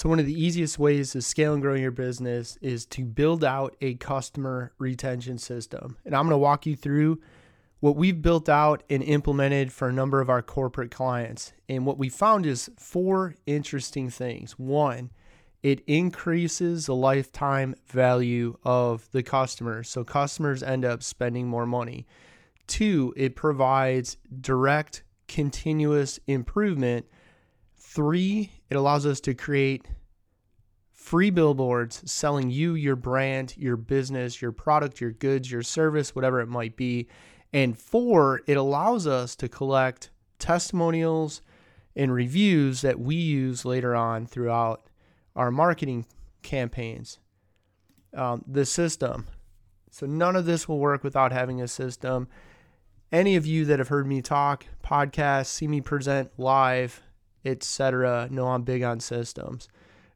So, one of the easiest ways to scale and grow your business is to build out a customer retention system. And I'm going to walk you through what we've built out and implemented for a number of our corporate clients. And what we found is four interesting things. One, it increases the lifetime value of the customer. So, customers end up spending more money. Two, it provides direct, continuous improvement Three, it allows us to create free billboards selling you, your brand, your business, your product, your goods, your service, whatever it might be. And four, it allows us to collect testimonials and reviews that we use later on throughout our marketing campaigns. Um, the system. So, none of this will work without having a system. Any of you that have heard me talk, podcast, see me present live, etc. No, I'm big on systems.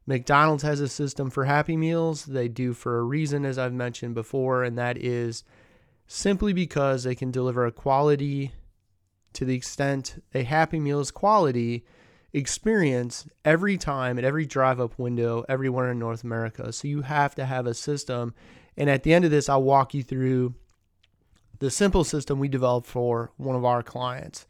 McDonald's has a system for Happy Meals. They do for a reason, as I've mentioned before, and that is simply because they can deliver a quality to the extent a Happy Meals quality experience every time at every drive up window everywhere in North America. So you have to have a system. And at the end of this, I'll walk you through the simple system we developed for one of our clients.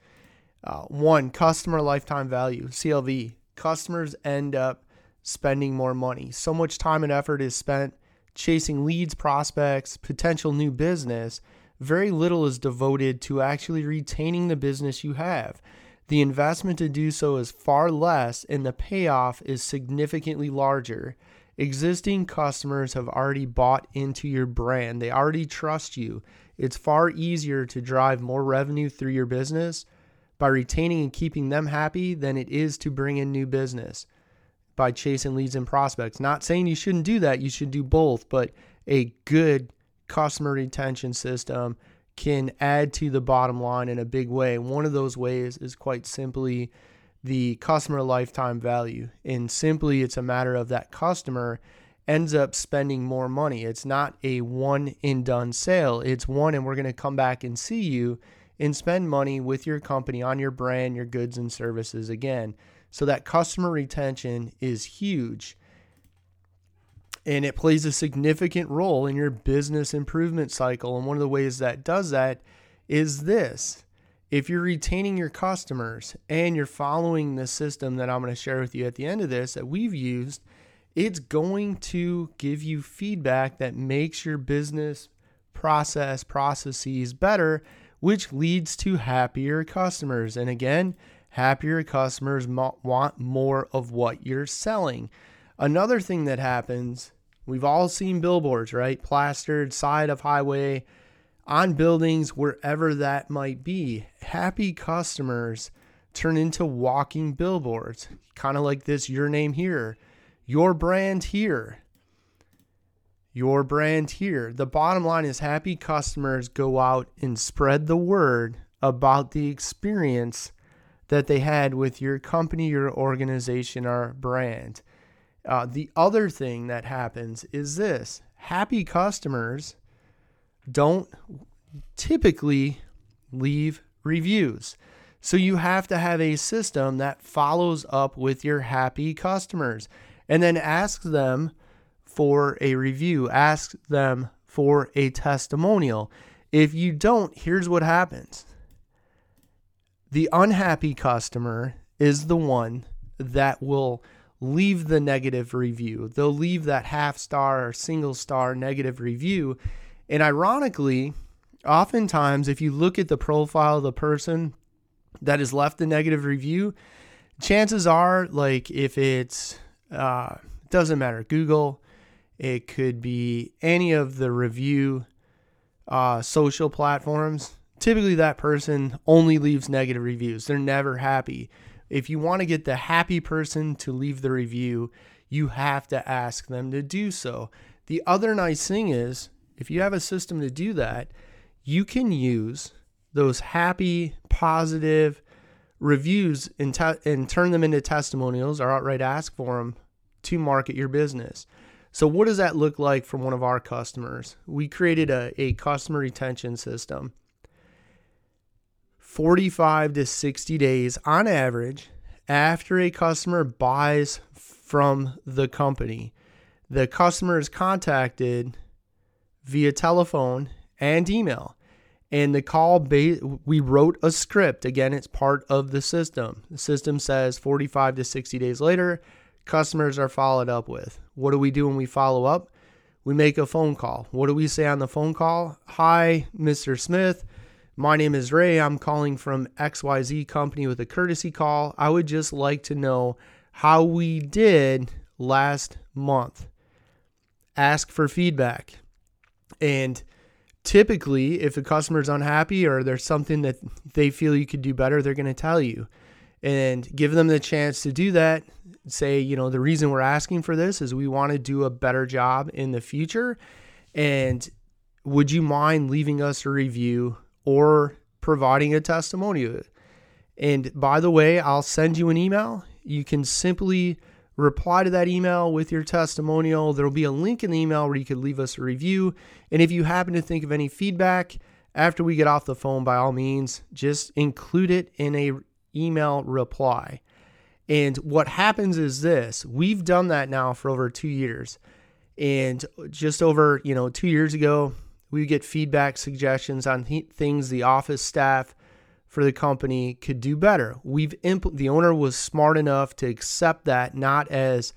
Uh, one, customer lifetime value, CLV. Customers end up spending more money. So much time and effort is spent chasing leads, prospects, potential new business. Very little is devoted to actually retaining the business you have. The investment to do so is far less, and the payoff is significantly larger. Existing customers have already bought into your brand, they already trust you. It's far easier to drive more revenue through your business by retaining and keeping them happy than it is to bring in new business by chasing leads and prospects. Not saying you shouldn't do that, you should do both, but a good customer retention system can add to the bottom line in a big way. One of those ways is quite simply the customer lifetime value. And simply, it's a matter of that customer ends up spending more money. It's not a one and done sale, it's one, and we're going to come back and see you and spend money with your company on your brand, your goods and services again. So that customer retention is huge. And it plays a significant role in your business improvement cycle. And one of the ways that does that is this if you're retaining your customers and you're following the system that I'm going to share with you at the end of this that we've used, it's going to give you feedback that makes your business process processes better which leads to happier customers. And again, happier customers want more of what you're selling. Another thing that happens, we've all seen billboards, right? Plastered side of highway, on buildings, wherever that might be. Happy customers turn into walking billboards, kind of like this your name here, your brand here your brand here. The bottom line is happy customers go out and spread the word about the experience that they had with your company, your organization, or brand. Uh, the other thing that happens is this happy customers don't typically leave reviews. So you have to have a system that follows up with your happy customers and then asks them for a review, ask them for a testimonial. If you don't, here's what happens the unhappy customer is the one that will leave the negative review. They'll leave that half star or single star negative review. And ironically, oftentimes, if you look at the profile of the person that has left the negative review, chances are, like, if it's, uh, doesn't matter, Google, it could be any of the review uh, social platforms. Typically, that person only leaves negative reviews. They're never happy. If you want to get the happy person to leave the review, you have to ask them to do so. The other nice thing is, if you have a system to do that, you can use those happy, positive reviews and, te- and turn them into testimonials or outright ask for them to market your business. So, what does that look like from one of our customers? We created a, a customer retention system. 45 to 60 days on average after a customer buys from the company. The customer is contacted via telephone and email. And the call, ba- we wrote a script. Again, it's part of the system. The system says 45 to 60 days later, customers are followed up with. What do we do when we follow up? We make a phone call. What do we say on the phone call? Hi, Mr. Smith. My name is Ray. I'm calling from XYZ Company with a courtesy call. I would just like to know how we did last month. Ask for feedback. And typically, if a customer is unhappy or there's something that they feel you could do better, they're going to tell you and give them the chance to do that. Say, you know, the reason we're asking for this is we want to do a better job in the future. And would you mind leaving us a review or providing a testimonial? And by the way, I'll send you an email. You can simply reply to that email with your testimonial. There'll be a link in the email where you could leave us a review. And if you happen to think of any feedback after we get off the phone, by all means, just include it in a email reply. And what happens is this we've done that now for over two years. And just over, you know, two years ago, we get feedback suggestions on th- things the office staff for the company could do better. We've impl- the owner was smart enough to accept that not as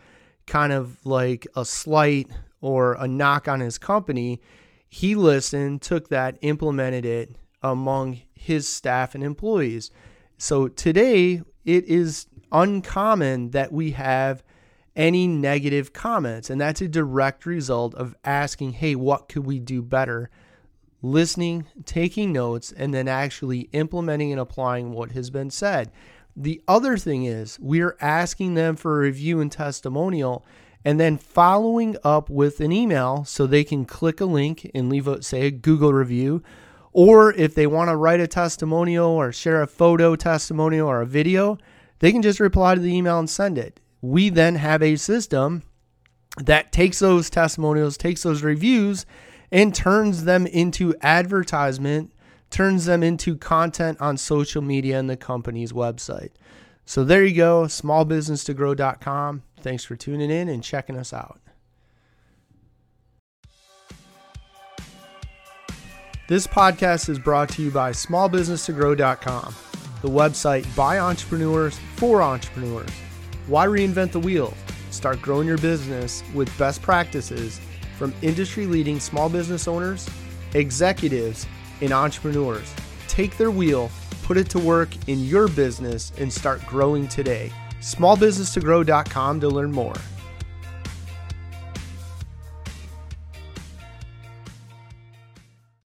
kind of like a slight or a knock on his company. He listened, took that, implemented it among his staff and employees. So today, it is uncommon that we have any negative comments. And that's a direct result of asking, hey, what could we do better? Listening, taking notes, and then actually implementing and applying what has been said. The other thing is, we're asking them for a review and testimonial and then following up with an email so they can click a link and leave a say a Google review or if they want to write a testimonial or share a photo testimonial or a video, they can just reply to the email and send it. We then have a system that takes those testimonials, takes those reviews, and turns them into advertisement, turns them into content on social media and the company's website. So there you go, smallbusinesstogrow.com. Thanks for tuning in and checking us out. This podcast is brought to you by smallbusinesstogrow.com, the website by entrepreneurs for entrepreneurs. Why reinvent the wheel? Start growing your business with best practices from industry leading small business owners, executives, and entrepreneurs. Take their wheel, put it to work in your business, and start growing today. Smallbusinesstogrow.com to learn more.